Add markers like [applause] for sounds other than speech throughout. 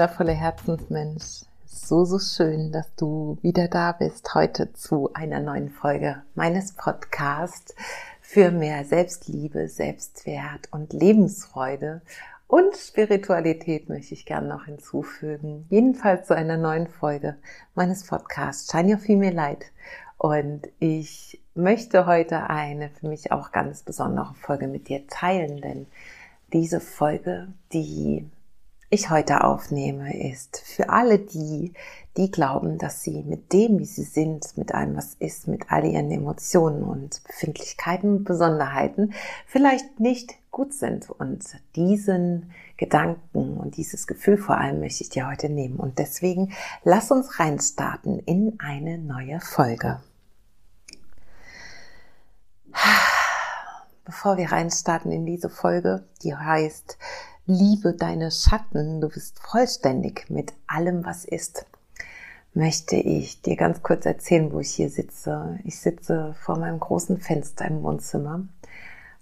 wundervolle Herzensmensch. So, so schön, dass du wieder da bist heute zu einer neuen Folge meines Podcasts für mehr Selbstliebe, Selbstwert und Lebensfreude. Und Spiritualität möchte ich gerne noch hinzufügen. Jedenfalls zu einer neuen Folge meines Podcasts Shine Your Female Light. Und ich möchte heute eine für mich auch ganz besondere Folge mit dir teilen, denn diese Folge, die ich heute aufnehme, ist für alle die, die glauben, dass sie mit dem, wie sie sind, mit allem, was ist, mit all ihren Emotionen und Befindlichkeiten und Besonderheiten vielleicht nicht gut sind. Und diesen Gedanken und dieses Gefühl vor allem möchte ich dir heute nehmen. Und deswegen lass uns reinstarten in eine neue Folge. Bevor wir reinstarten in diese Folge, die heißt Liebe deine Schatten, du bist vollständig mit allem, was ist, möchte ich dir ganz kurz erzählen, wo ich hier sitze. Ich sitze vor meinem großen Fenster im Wohnzimmer.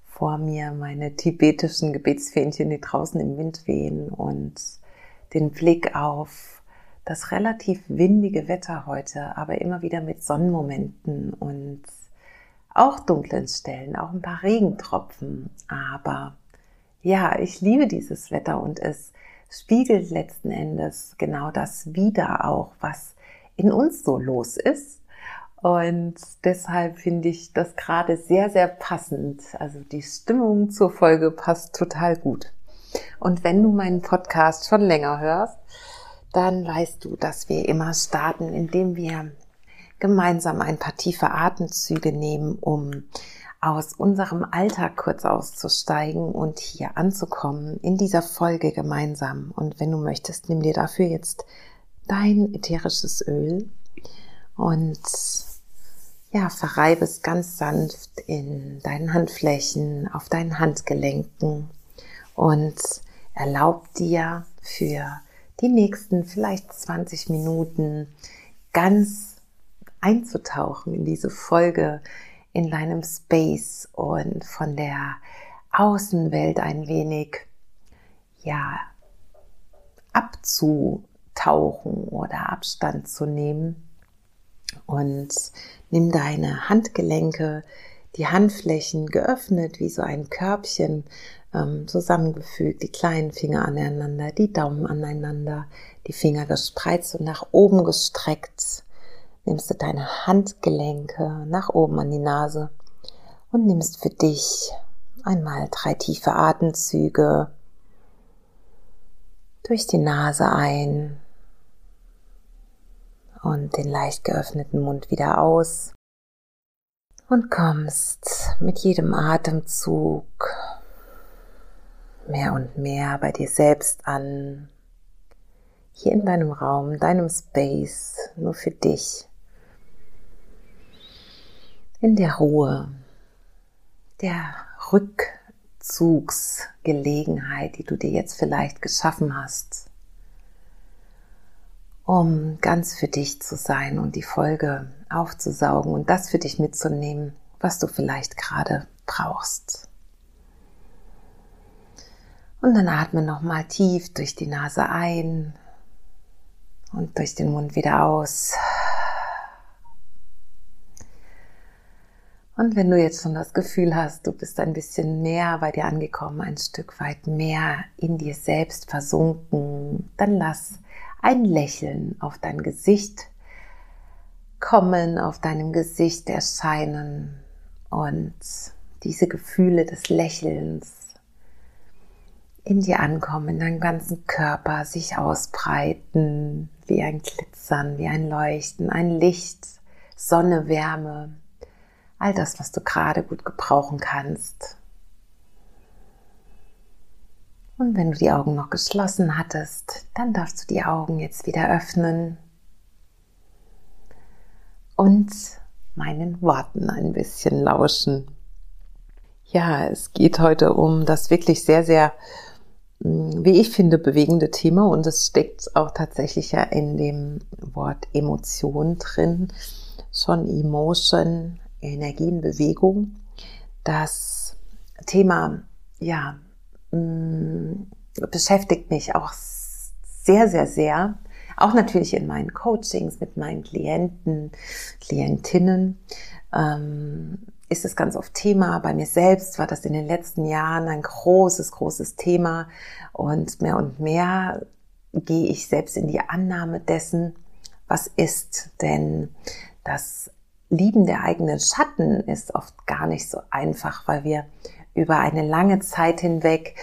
Vor mir meine tibetischen Gebetsfähnchen, die draußen im Wind wehen und den Blick auf das relativ windige Wetter heute, aber immer wieder mit Sonnenmomenten und auch dunklen Stellen, auch ein paar Regentropfen, aber ja, ich liebe dieses Wetter und es spiegelt letzten Endes genau das wieder auch, was in uns so los ist. Und deshalb finde ich das gerade sehr, sehr passend. Also die Stimmung zur Folge passt total gut. Und wenn du meinen Podcast schon länger hörst, dann weißt du, dass wir immer starten, indem wir gemeinsam ein paar tiefe Atemzüge nehmen, um aus unserem Alltag kurz auszusteigen und hier anzukommen in dieser Folge gemeinsam. Und wenn du möchtest, nimm dir dafür jetzt dein ätherisches Öl und ja, verreibe es ganz sanft in deinen Handflächen, auf deinen Handgelenken und erlaub dir für die nächsten vielleicht 20 Minuten ganz einzutauchen in diese Folge, in deinem Space und von der Außenwelt ein wenig, ja, abzutauchen oder Abstand zu nehmen. Und nimm deine Handgelenke, die Handflächen geöffnet, wie so ein Körbchen ähm, zusammengefügt, die kleinen Finger aneinander, die Daumen aneinander, die Finger gespreizt und nach oben gestreckt nimmst du deine Handgelenke nach oben an die Nase und nimmst für dich einmal drei tiefe Atemzüge durch die Nase ein und den leicht geöffneten Mund wieder aus und kommst mit jedem Atemzug mehr und mehr bei dir selbst an, hier in deinem Raum, deinem Space, nur für dich in der Ruhe, der Rückzugsgelegenheit, die du dir jetzt vielleicht geschaffen hast, um ganz für dich zu sein und die Folge aufzusaugen und das für dich mitzunehmen, was du vielleicht gerade brauchst. Und dann atme nochmal tief durch die Nase ein und durch den Mund wieder aus. Und wenn du jetzt schon das Gefühl hast, du bist ein bisschen näher bei dir angekommen, ein Stück weit mehr in dir selbst versunken, dann lass ein Lächeln auf dein Gesicht kommen, auf deinem Gesicht erscheinen und diese Gefühle des Lächelns in dir ankommen, in deinem ganzen Körper sich ausbreiten, wie ein Glitzern, wie ein Leuchten, ein Licht, Sonne, Wärme, all das, was du gerade gut gebrauchen kannst. Und wenn du die Augen noch geschlossen hattest, dann darfst du die Augen jetzt wieder öffnen und meinen Worten ein bisschen lauschen. Ja, es geht heute um das wirklich sehr, sehr, hm, wie ich finde, bewegende Thema und es steckt auch tatsächlich ja in dem Wort Emotion drin. Schon Emotion, Energienbewegung. Das Thema, ja, mm, beschäftigt mich auch sehr, sehr, sehr. Auch natürlich in meinen Coachings mit meinen Klienten, Klientinnen. Ähm, ist es ganz oft Thema. Bei mir selbst war das in den letzten Jahren ein großes, großes Thema. Und mehr und mehr gehe ich selbst in die Annahme dessen, was ist. Denn das Lieben der eigenen Schatten ist oft gar nicht so einfach, weil wir über eine lange Zeit hinweg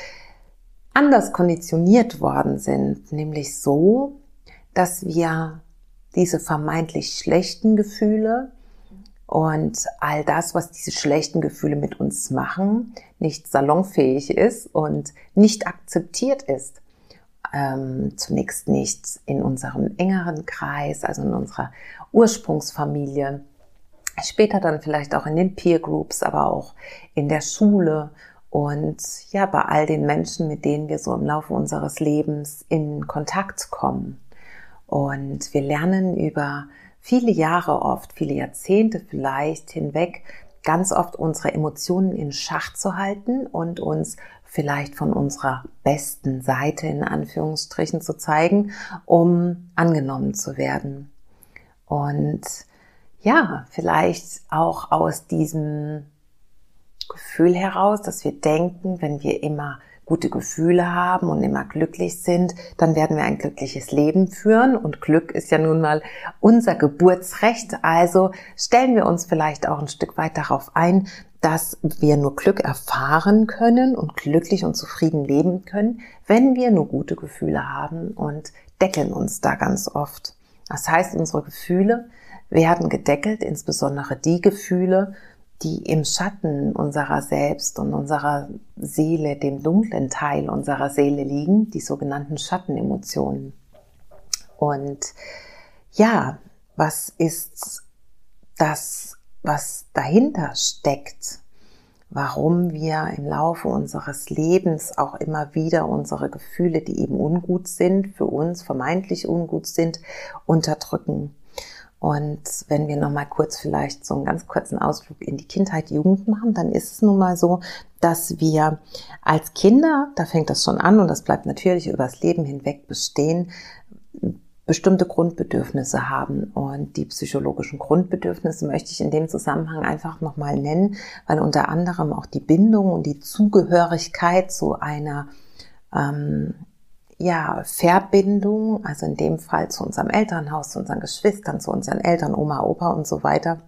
anders konditioniert worden sind, nämlich so, dass wir diese vermeintlich schlechten Gefühle und all das, was diese schlechten Gefühle mit uns machen, nicht salonfähig ist und nicht akzeptiert ist. Ähm, zunächst nicht in unserem engeren Kreis, also in unserer Ursprungsfamilie, später dann vielleicht auch in den Peer Groups, aber auch in der Schule und ja, bei all den Menschen, mit denen wir so im Laufe unseres Lebens in Kontakt kommen. Und wir lernen über viele Jahre oft, viele Jahrzehnte vielleicht hinweg, ganz oft unsere Emotionen in Schach zu halten und uns vielleicht von unserer besten Seite in Anführungsstrichen zu zeigen, um angenommen zu werden. Und ja, vielleicht auch aus diesem Gefühl heraus, dass wir denken, wenn wir immer gute Gefühle haben und immer glücklich sind, dann werden wir ein glückliches Leben führen. Und Glück ist ja nun mal unser Geburtsrecht. Also stellen wir uns vielleicht auch ein Stück weit darauf ein, dass wir nur Glück erfahren können und glücklich und zufrieden leben können, wenn wir nur gute Gefühle haben und deckeln uns da ganz oft. Das heißt, unsere Gefühle werden gedeckelt, insbesondere die Gefühle, die im Schatten unserer selbst und unserer Seele, dem dunklen Teil unserer Seele liegen, die sogenannten Schattenemotionen. Und ja, was ist das, was dahinter steckt? Warum wir im Laufe unseres Lebens auch immer wieder unsere Gefühle, die eben ungut sind, für uns vermeintlich ungut sind, unterdrücken. Und wenn wir nochmal kurz vielleicht so einen ganz kurzen Ausflug in die Kindheit, Jugend machen, dann ist es nun mal so, dass wir als Kinder, da fängt das schon an und das bleibt natürlich übers Leben hinweg bestehen, bestimmte Grundbedürfnisse haben. Und die psychologischen Grundbedürfnisse möchte ich in dem Zusammenhang einfach nochmal nennen, weil unter anderem auch die Bindung und die Zugehörigkeit zu einer ähm, ja, Verbindung, also in dem Fall zu unserem Elternhaus, zu unseren Geschwistern, zu unseren Eltern, Oma, Opa und so weiter,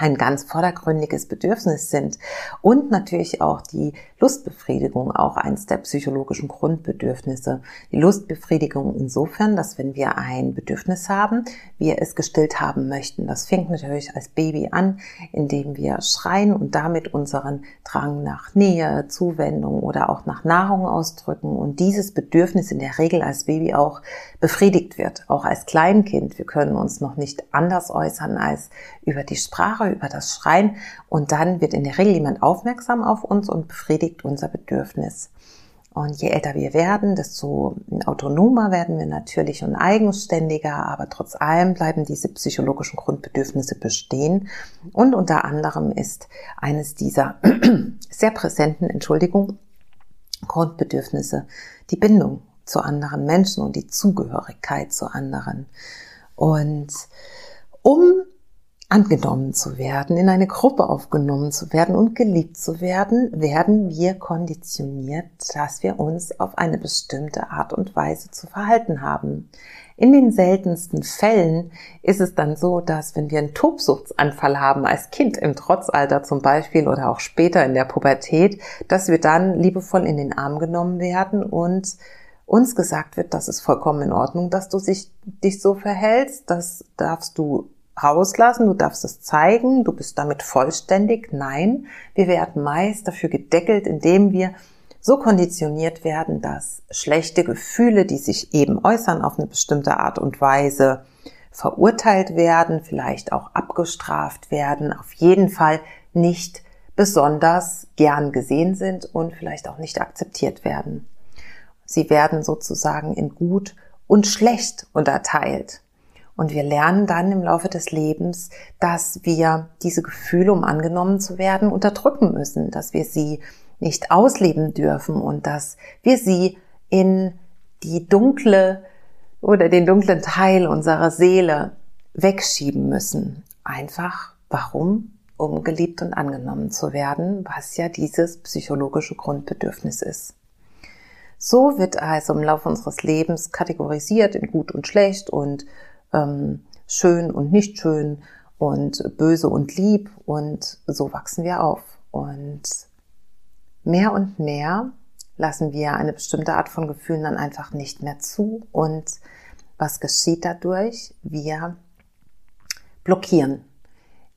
ein ganz vordergründiges Bedürfnis sind und natürlich auch die Lustbefriedigung, auch eins der psychologischen Grundbedürfnisse. Die Lustbefriedigung insofern, dass wenn wir ein Bedürfnis haben, wir es gestillt haben möchten. Das fängt natürlich als Baby an, indem wir schreien und damit unseren Drang nach Nähe, Zuwendung oder auch nach Nahrung ausdrücken und dieses Bedürfnis in der Regel als Baby auch befriedigt wird, auch als Kleinkind. Wir können uns noch nicht anders äußern als über die Sprache, über das Schreien und dann wird in der Regel jemand aufmerksam auf uns und befriedigt unser Bedürfnis. Und je älter wir werden, desto autonomer werden wir natürlich und eigenständiger, aber trotz allem bleiben diese psychologischen Grundbedürfnisse bestehen. Und unter anderem ist eines dieser [clears throat] sehr präsenten, Entschuldigung, Grundbedürfnisse die Bindung zu anderen Menschen und die Zugehörigkeit zu anderen. Und um angenommen zu werden, in eine Gruppe aufgenommen zu werden und geliebt zu werden, werden wir konditioniert, dass wir uns auf eine bestimmte Art und Weise zu verhalten haben. In den seltensten Fällen ist es dann so, dass wenn wir einen Tobsuchtsanfall haben, als Kind im Trotzalter zum Beispiel oder auch später in der Pubertät, dass wir dann liebevoll in den Arm genommen werden und uns gesagt wird, das ist vollkommen in Ordnung, dass du dich, dich so verhältst, das darfst du rauslassen, du darfst es zeigen, du bist damit vollständig. Nein, wir werden meist dafür gedeckelt, indem wir so konditioniert werden, dass schlechte Gefühle, die sich eben äußern auf eine bestimmte Art und Weise, verurteilt werden, vielleicht auch abgestraft werden, auf jeden Fall nicht besonders gern gesehen sind und vielleicht auch nicht akzeptiert werden. Sie werden sozusagen in gut und schlecht unterteilt. Und wir lernen dann im Laufe des Lebens, dass wir diese Gefühle, um angenommen zu werden, unterdrücken müssen, dass wir sie nicht ausleben dürfen und dass wir sie in die dunkle oder den dunklen Teil unserer Seele wegschieben müssen. Einfach, warum? Um geliebt und angenommen zu werden, was ja dieses psychologische Grundbedürfnis ist. So wird also im Laufe unseres Lebens kategorisiert in gut und schlecht und ähm, schön und nicht schön und böse und lieb und so wachsen wir auf. Und mehr und mehr lassen wir eine bestimmte Art von Gefühlen dann einfach nicht mehr zu. Und was geschieht dadurch? Wir blockieren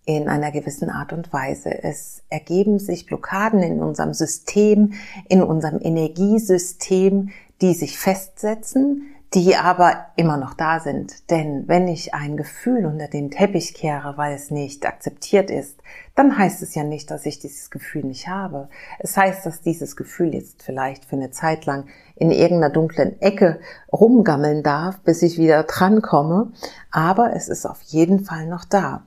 in einer gewissen Art und Weise. Es ergeben sich Blockaden in unserem System, in unserem Energiesystem, die sich festsetzen, die aber immer noch da sind. Denn wenn ich ein Gefühl unter den Teppich kehre, weil es nicht akzeptiert ist, dann heißt es ja nicht, dass ich dieses Gefühl nicht habe. Es heißt, dass dieses Gefühl jetzt vielleicht für eine Zeit lang in irgendeiner dunklen Ecke rumgammeln darf, bis ich wieder drankomme. Aber es ist auf jeden Fall noch da.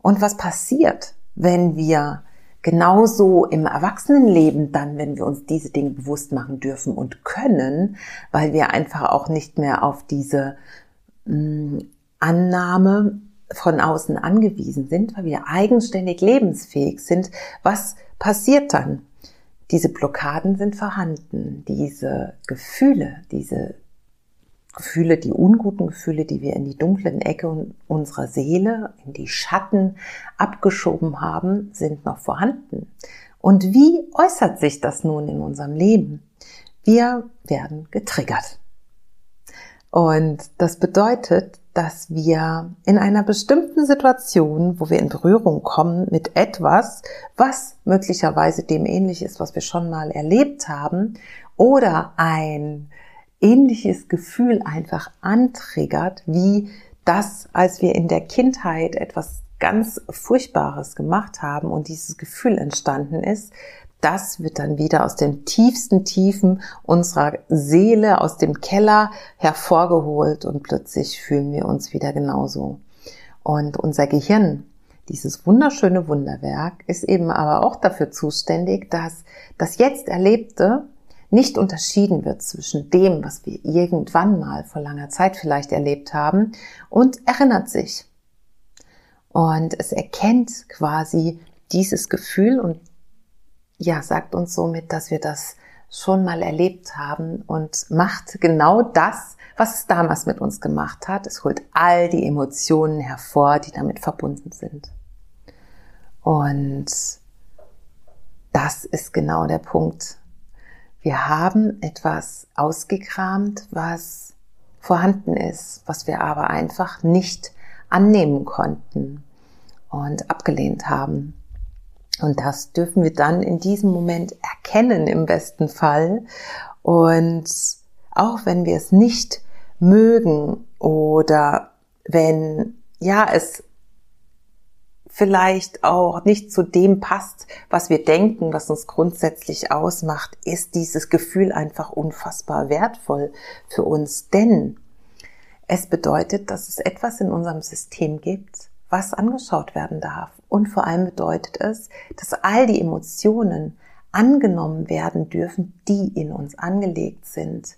Und was passiert, wenn wir Genauso im Erwachsenenleben dann, wenn wir uns diese Dinge bewusst machen dürfen und können, weil wir einfach auch nicht mehr auf diese mh, mm, Annahme von außen angewiesen sind, weil wir eigenständig lebensfähig sind. Was passiert dann? Diese Blockaden sind vorhanden, diese Gefühle, diese Gefühle, die unguten Gefühle, die wir in die dunklen Ecke unserer Seele, in die Schatten abgeschoben haben, sind noch vorhanden. Und wie äußert sich das nun in unserem Leben? Wir werden getriggert. Und das bedeutet, dass wir in einer bestimmten Situation, wo wir in Berührung kommen mit etwas, was möglicherweise dem ähnlich ist, was wir schon mal erlebt haben, oder ein ähnliches Gefühl einfach antriggert, wie das, als wir in der Kindheit etwas ganz Furchtbares gemacht haben und dieses Gefühl entstanden ist, das wird dann wieder aus den tiefsten Tiefen unserer Seele, aus dem Keller hervorgeholt und plötzlich fühlen wir uns wieder genauso. Und unser Gehirn, dieses wunderschöne Wunderwerk, ist eben aber auch dafür zuständig, dass das jetzt Erlebte nicht unterschieden wird zwischen dem, was wir irgendwann mal vor langer Zeit vielleicht erlebt haben und erinnert sich. Und es erkennt quasi dieses Gefühl und ja, sagt uns somit, dass wir das schon mal erlebt haben und macht genau das, was es damals mit uns gemacht hat. Es holt all die Emotionen hervor, die damit verbunden sind. Und das ist genau der Punkt, wir haben etwas ausgekramt, was vorhanden ist, was wir aber einfach nicht annehmen konnten und abgelehnt haben. Und das dürfen wir dann in diesem Moment erkennen im besten Fall. Und auch wenn wir es nicht mögen oder wenn ja es vielleicht auch nicht zu dem passt, was wir denken, was uns grundsätzlich ausmacht, ist dieses Gefühl einfach unfassbar wertvoll für uns. Denn es bedeutet, dass es etwas in unserem System gibt, was angeschaut werden darf. Und vor allem bedeutet es, dass all die Emotionen angenommen werden dürfen, die in uns angelegt sind.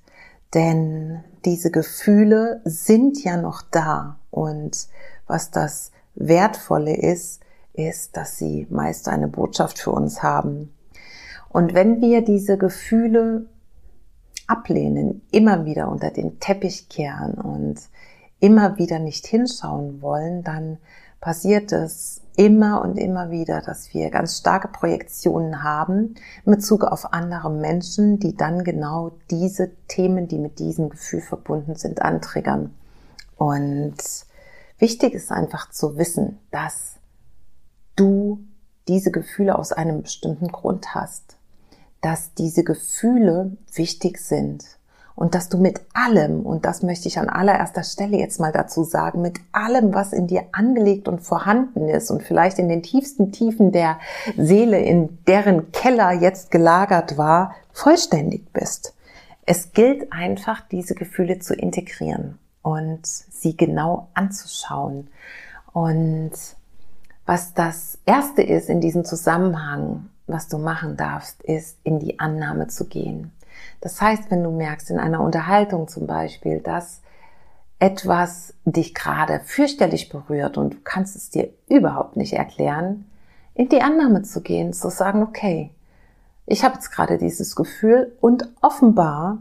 Denn diese Gefühle sind ja noch da. Und was das Wertvolle ist, ist, dass sie meist eine Botschaft für uns haben. Und wenn wir diese Gefühle ablehnen, immer wieder unter den Teppich kehren und immer wieder nicht hinschauen wollen, dann passiert es immer und immer wieder, dass wir ganz starke Projektionen haben in Bezug auf andere Menschen, die dann genau diese Themen, die mit diesem Gefühl verbunden sind, antriggern. Und Wichtig ist einfach zu wissen, dass du diese Gefühle aus einem bestimmten Grund hast, dass diese Gefühle wichtig sind und dass du mit allem, und das möchte ich an allererster Stelle jetzt mal dazu sagen, mit allem, was in dir angelegt und vorhanden ist und vielleicht in den tiefsten Tiefen der Seele, in deren Keller jetzt gelagert war, vollständig bist. Es gilt einfach, diese Gefühle zu integrieren und sie genau anzuschauen. Und was das Erste ist in diesem Zusammenhang, was du machen darfst, ist in die Annahme zu gehen. Das heißt, wenn du merkst in einer Unterhaltung zum Beispiel, dass etwas dich gerade fürchterlich berührt und du kannst es dir überhaupt nicht erklären, in die Annahme zu gehen, zu sagen, okay, ich habe jetzt gerade dieses Gefühl und offenbar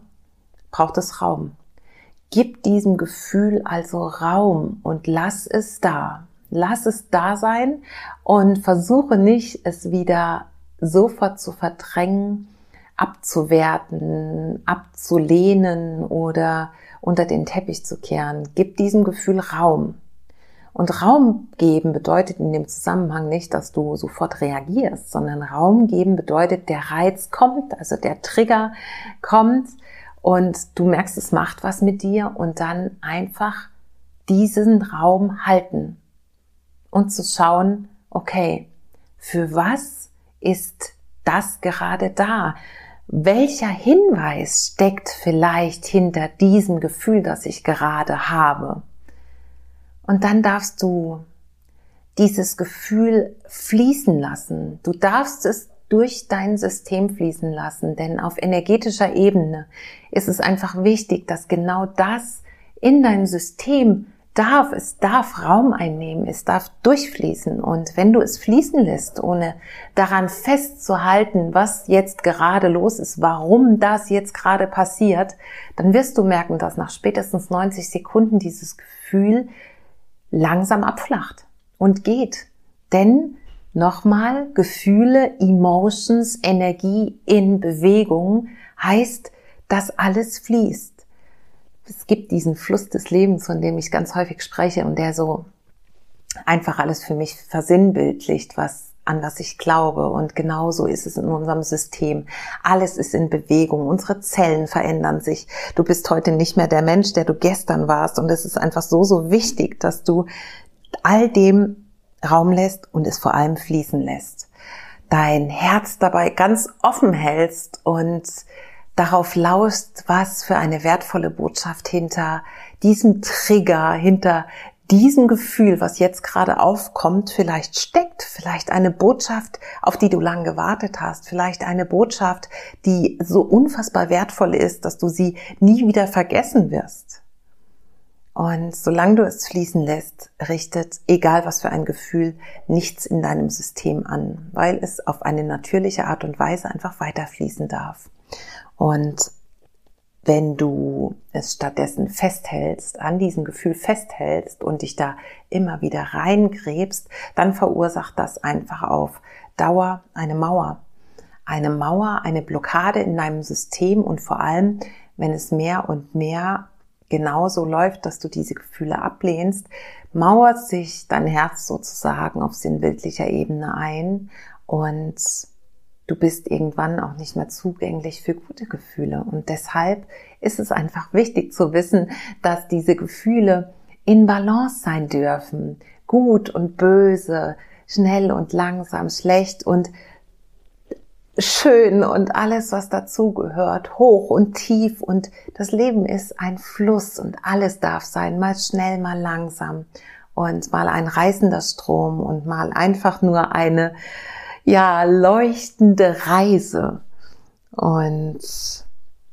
braucht es Raum. Gib diesem Gefühl also Raum und lass es da. Lass es da sein und versuche nicht, es wieder sofort zu verdrängen, abzuwerten, abzulehnen oder unter den Teppich zu kehren. Gib diesem Gefühl Raum. Und Raum geben bedeutet in dem Zusammenhang nicht, dass du sofort reagierst, sondern Raum geben bedeutet, der Reiz kommt, also der Trigger kommt und du merkst, es macht was mit dir und dann einfach diesen Raum halten und zu schauen, okay, für was ist das gerade da? welcher Hinweis steckt vielleicht hinter diesem Gefühl, das ich gerade habe. Und dann darfst du dieses Gefühl fließen lassen. Du darfst es durch dein System fließen lassen, denn auf energetischer Ebene ist es einfach wichtig, dass genau das in dein System darf, es darf Raum einnehmen, es darf durchfließen. Und wenn du es fließen lässt, ohne daran festzuhalten, was jetzt gerade los ist, warum das jetzt gerade passiert, dann wirst du merken, dass nach spätestens 90 Sekunden dieses Gefühl langsam abflacht und geht. Denn nochmal, Gefühle, Emotions, Energie in Bewegung heißt, dass alles fließt es gibt diesen Fluss des Lebens, von dem ich ganz häufig spreche und der so einfach alles für mich versinnbildlicht, was an was ich glaube. Und genauso ist es in unserem System. Alles ist in Bewegung. Unsere Zellen verändern sich. Du bist heute nicht mehr der Mensch, der du gestern warst. Und es ist einfach so, so wichtig, dass du all dem Raum lässt und es vor allem fließen lässt. Dein Herz dabei ganz offen hältst und darauf lauscht, was für eine wertvolle Botschaft hinter diesem Trigger, hinter diesem Gefühl, was jetzt gerade aufkommt, vielleicht steckt, vielleicht eine Botschaft, auf die du lang gewartet hast, vielleicht eine Botschaft, die so unfassbar wertvoll ist, dass du sie nie wieder vergessen wirst. Und solange du es fließen lässt, richtet, egal was für ein Gefühl, nichts in deinem System an, weil es auf eine natürliche Art und Weise einfach weiterfließen darf. Und wenn du es stattdessen festhältst, an diesem Gefühl festhältst und dich da immer wieder reingräbst, dann verursacht das einfach auf Dauer eine Mauer. Eine Mauer, eine Blockade in deinem System und vor allem, wenn es mehr und mehr genauso läuft, dass du diese Gefühle ablehnst, mauert sich dein Herz sozusagen auf sinnbildlicher Ebene ein und du bist irgendwann auch nicht mehr zugänglich für gute Gefühle. Und deshalb ist es einfach wichtig zu wissen, dass diese Gefühle in Balance sein dürfen. Gut und böse, schnell und langsam, schlecht und schön und alles, was dazugehört, hoch und tief. Und das Leben ist ein Fluss und alles darf sein, mal schnell, mal langsam und mal ein reißender Strom und mal einfach nur eine ja, leuchtende Reise und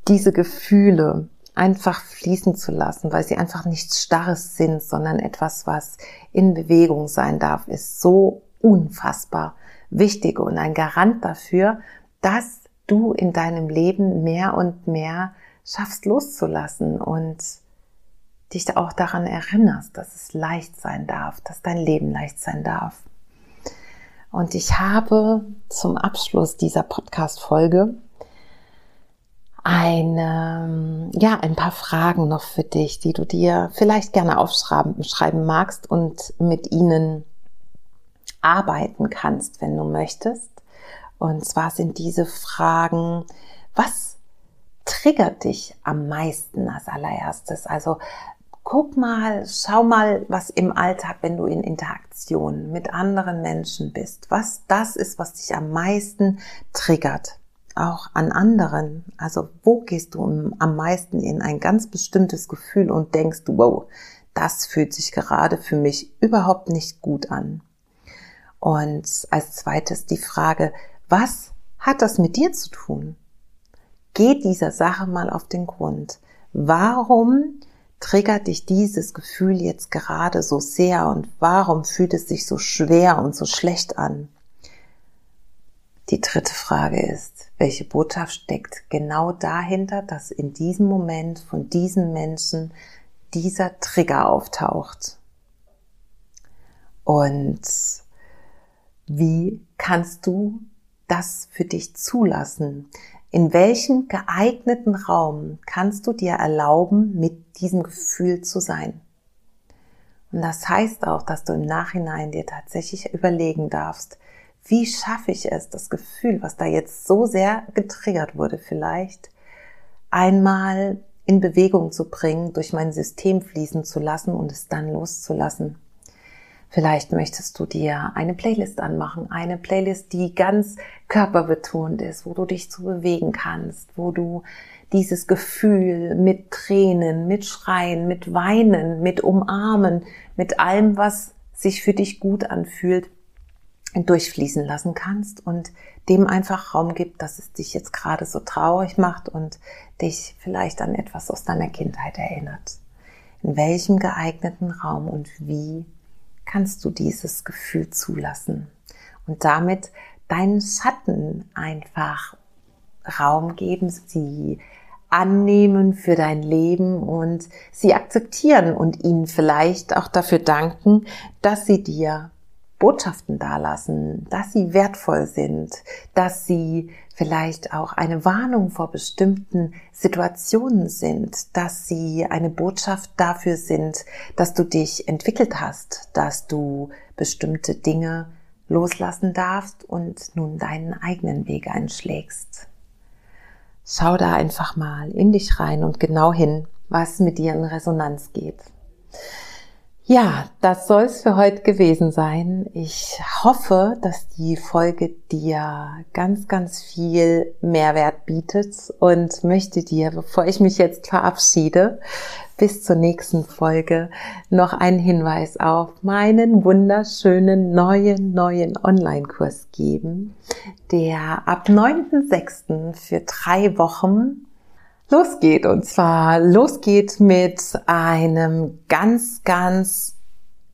diese Gefühle einfach fließen zu lassen, weil sie einfach nichts Starres sind, sondern etwas, was in Bewegung sein darf, ist so unfassbar wichtig und ein Garant dafür, dass du in deinem Leben mehr und mehr schaffst loszulassen und dich auch daran erinnerst, dass es leicht sein darf, dass dein Leben leicht sein darf. Und ich habe zum Abschluss dieser Podcast-Folge eine, ja, ein paar Fragen noch für dich, die du dir vielleicht gerne aufschreiben schreiben magst und mit ihnen arbeiten kannst, wenn du möchtest. Und zwar sind diese Fragen, was triggert dich am meisten als allererstes? Also guck mal, schau mal, was im Alltag, wenn du in Interaktion mit anderen Menschen bist, was das ist, was dich am meisten triggert. Auch an anderen. Also wo gehst du am meisten in ein ganz bestimmtes Gefühl und denkst, wow, das fühlt sich gerade für mich überhaupt nicht gut an. Und als zweites die Frage, was hat das mit dir zu tun? Geh dieser Sache mal auf den Grund. Warum triggert dich dieses Gefühl jetzt gerade so sehr und warum fühlt es sich so schwer und so schlecht an? Die dritte Frage ist, welche Botschaft steckt genau dahinter, dass in diesem Moment von diesen Menschen dieser Trigger auftaucht? Und wie kannst du das für dich zulassen? In welchem geeigneten Raum kannst du dir erlauben, mit diesem Gefühl zu sein? Und das heißt auch, dass du im Nachhinein dir tatsächlich überlegen darfst, wie schaffe ich es, das Gefühl, was da jetzt so sehr getriggert wurde vielleicht, einmal in Bewegung zu bringen, durch mein System fließen zu lassen und es dann loszulassen. Vielleicht möchtest du dir eine Playlist anmachen, eine Playlist, die ganz körperbetont ist, wo du dich zu bewegen kannst, wo du dieses Gefühl mit Tränen, mit Schreien, mit Weinen, mit Umarmen, mit allem, was sich für dich gut anfühlt, durchfließen lassen kannst und dem einfach Raum gibt, dass es dich jetzt gerade so traurig macht und dich vielleicht an etwas aus deiner Kindheit erinnert. In welchem geeigneten Raum und wie kannst du dieses Gefühl zulassen und damit deinen Schatten einfach Raum geben, sie annehmen für dein Leben und sie akzeptieren und ihnen vielleicht auch dafür danken, dass sie dir Botschaften dalassen, dass sie wertvoll sind, dass sie vielleicht auch eine Warnung vor bestimmten Situationen sind, dass sie eine Botschaft dafür sind, dass du dich entwickelt hast, dass du bestimmte Dinge loslassen darfst und nun deinen eigenen Weg einschlägst. Schau da einfach mal in dich rein und genau hin, was mit dir in Resonanz geht. Ja, das soll es für heute gewesen sein. Ich hoffe, dass die Folge dir ganz, ganz viel Mehrwert bietet und möchte dir, bevor ich mich jetzt verabschiede, bis zur nächsten Folge noch einen Hinweis auf meinen wunderschönen neuen, neuen Online-Kurs geben, der ab 9.6. für drei Wochen losgeht. Und zwar losgeht mit einem ganz, ganz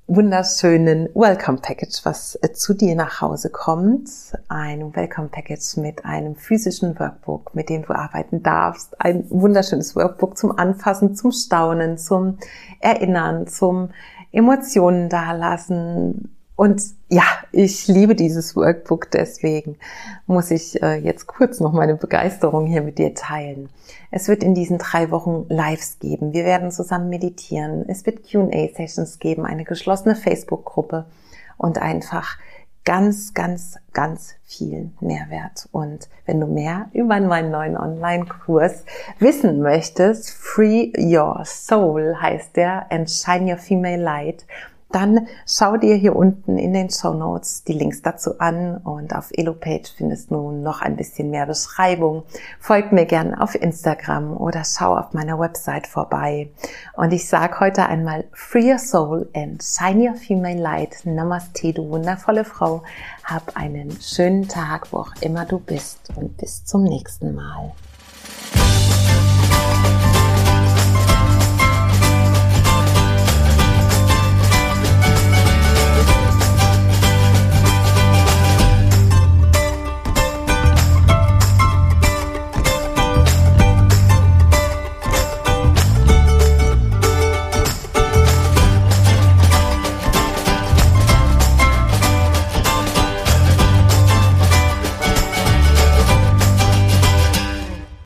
wunderschönen Welcome Package, was äh, zu dir nach Hause kommt. Ein Welcome Package mit einem physischen Workbook, mit dem du arbeiten darfst. Ein wunderschönes Workbook zum Anfassen, zum Staunen, zum Erinnern, zum Emotionen dalassen, und ja, ich liebe dieses Workbook, deswegen muss ich äh, jetzt kurz noch meine Begeisterung hier mit dir teilen. Es wird in diesen drei Wochen Lives geben. Wir werden zusammen meditieren. Es wird QA-Sessions geben, eine geschlossene Facebook-Gruppe und einfach ganz, ganz, ganz viel Mehrwert. Und wenn du mehr über meinen neuen Online-Kurs wissen möchtest, Free Your Soul heißt der, and Shine Your Female Light dann schau dir hier unten in den Show Notes die Links dazu an und auf EloPage findest du noch ein bisschen mehr Beschreibung. Folg mir gern auf Instagram oder schau auf meiner Website vorbei. Und ich sage heute einmal Free Your Soul and Shine Your Female Light. Namaste, du wundervolle Frau. Hab einen schönen Tag, wo auch immer du bist und bis zum nächsten Mal.